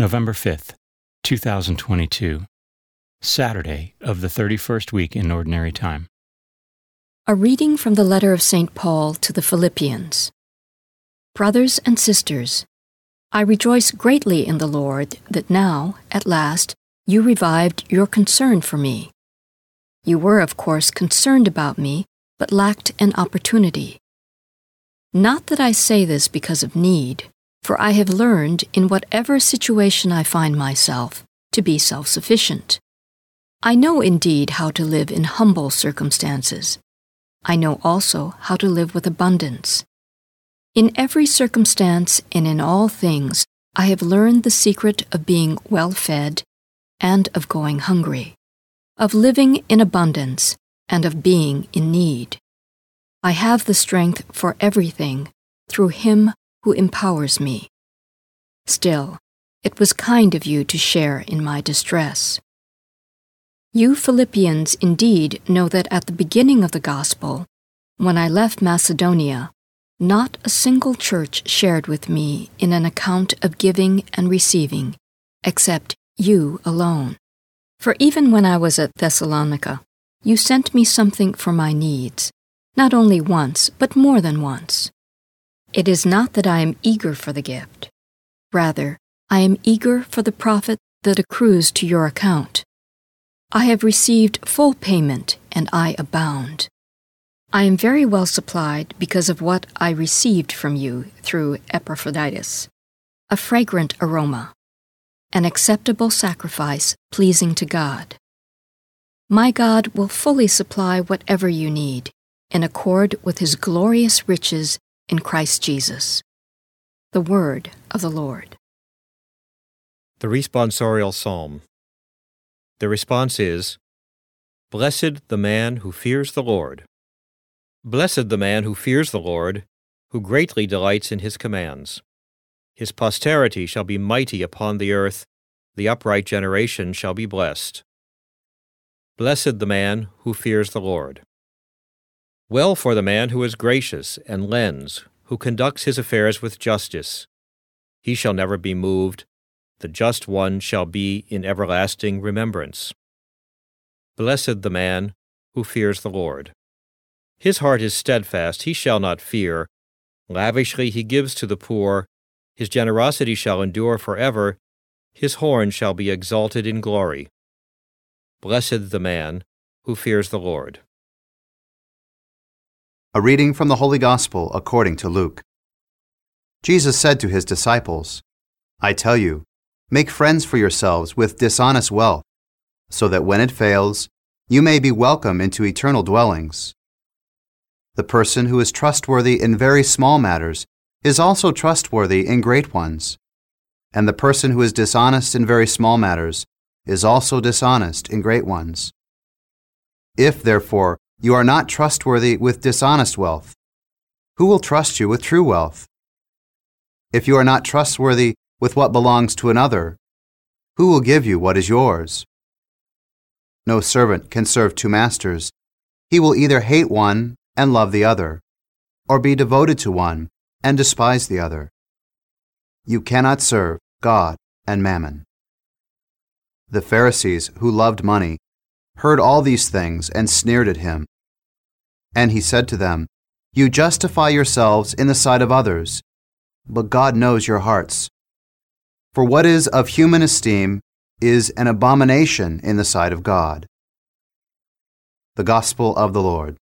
November 5th, 2022, Saturday of the 31st week in Ordinary Time. A reading from the letter of St. Paul to the Philippians. Brothers and sisters, I rejoice greatly in the Lord that now, at last, you revived your concern for me. You were, of course, concerned about me, but lacked an opportunity. Not that I say this because of need, for I have learned, in whatever situation I find myself, to be self sufficient. I know indeed how to live in humble circumstances. I know also how to live with abundance. In every circumstance and in all things, I have learned the secret of being well fed and of going hungry, of living in abundance and of being in need. I have the strength for everything through Him who empowers me. Still, it was kind of you to share in my distress. You Philippians indeed know that at the beginning of the gospel, when I left Macedonia, not a single church shared with me in an account of giving and receiving, except you alone. For even when I was at Thessalonica, you sent me something for my needs, not only once, but more than once. It is not that I am eager for the gift. Rather, I am eager for the profit that accrues to your account. I have received full payment, and I abound. I am very well supplied because of what I received from you through Epaphroditus a fragrant aroma, an acceptable sacrifice pleasing to God. My God will fully supply whatever you need in accord with his glorious riches in Christ Jesus. The Word of the Lord. The Responsorial Psalm. The response is Blessed the man who fears the Lord. Blessed the man who fears the Lord, who greatly delights in his commands. His posterity shall be mighty upon the earth, the upright generation shall be blessed. Blessed the man who fears the Lord. Well for the man who is gracious and lends, who conducts his affairs with justice. He shall never be moved, the just one shall be in everlasting remembrance. Blessed the man who fears the Lord. His heart is steadfast, he shall not fear. Lavishly he gives to the poor, his generosity shall endure forever, his horn shall be exalted in glory. Blessed the man who fears the Lord. A reading from the Holy Gospel according to Luke. Jesus said to his disciples, I tell you, make friends for yourselves with dishonest wealth, so that when it fails, you may be welcome into eternal dwellings. The person who is trustworthy in very small matters is also trustworthy in great ones, and the person who is dishonest in very small matters is also dishonest in great ones. If, therefore, you are not trustworthy with dishonest wealth. Who will trust you with true wealth? If you are not trustworthy with what belongs to another, who will give you what is yours? No servant can serve two masters. He will either hate one and love the other, or be devoted to one and despise the other. You cannot serve God and mammon. The Pharisees, who loved money, heard all these things and sneered at him. And he said to them, You justify yourselves in the sight of others, but God knows your hearts. For what is of human esteem is an abomination in the sight of God. The Gospel of the Lord.